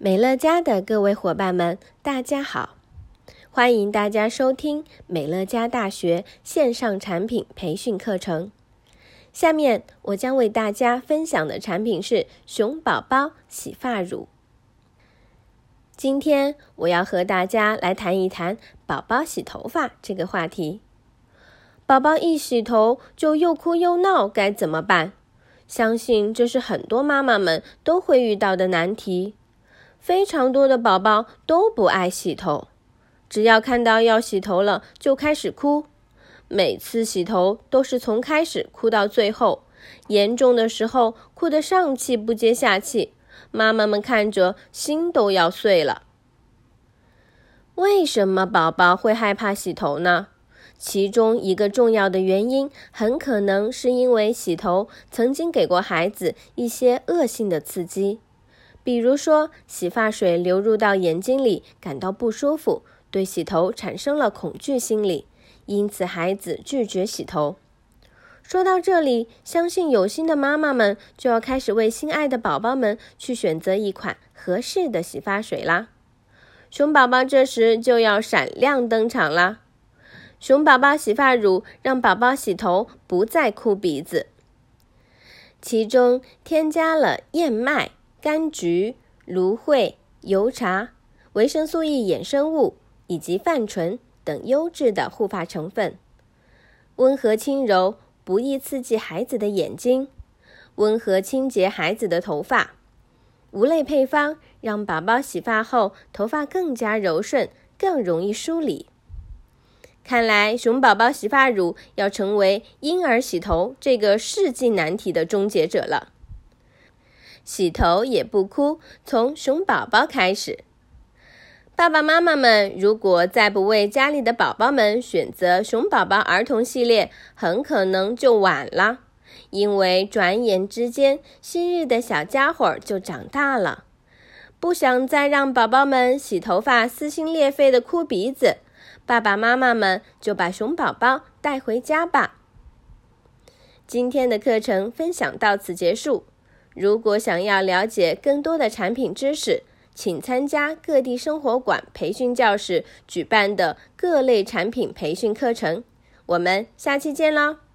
美乐家的各位伙伴们，大家好！欢迎大家收听美乐家大学线上产品培训课程。下面我将为大家分享的产品是熊宝宝洗发乳。今天我要和大家来谈一谈宝宝洗头发这个话题。宝宝一洗头就又哭又闹，该怎么办？相信这是很多妈妈们都会遇到的难题。非常多的宝宝都不爱洗头，只要看到要洗头了就开始哭，每次洗头都是从开始哭到最后，严重的时候哭得上气不接下气，妈妈们看着心都要碎了。为什么宝宝会害怕洗头呢？其中一个重要的原因，很可能是因为洗头曾经给过孩子一些恶性的刺激。比如说，洗发水流入到眼睛里，感到不舒服，对洗头产生了恐惧心理，因此孩子拒绝洗头。说到这里，相信有心的妈妈们就要开始为心爱的宝宝们去选择一款合适的洗发水啦。熊宝宝这时就要闪亮登场啦！熊宝宝洗发乳让宝宝洗头不再哭鼻子，其中添加了燕麦。柑橘、芦荟、油茶、维生素 E 衍生物以及泛醇等优质的护发成分，温和轻柔，不易刺激孩子的眼睛，温和清洁孩子的头发。无泪配方让宝宝洗发后头发更加柔顺，更容易梳理。看来熊宝宝洗发乳要成为婴儿洗头这个世纪难题的终结者了。洗头也不哭，从熊宝宝开始。爸爸妈妈们，如果再不为家里的宝宝们选择熊宝宝儿童系列，很可能就晚了。因为转眼之间，昔日的小家伙就长大了。不想再让宝宝们洗头发撕心裂肺的哭鼻子，爸爸妈妈们就把熊宝宝带回家吧。今天的课程分享到此结束。如果想要了解更多的产品知识，请参加各地生活馆培训教室举办的各类产品培训课程。我们下期见喽！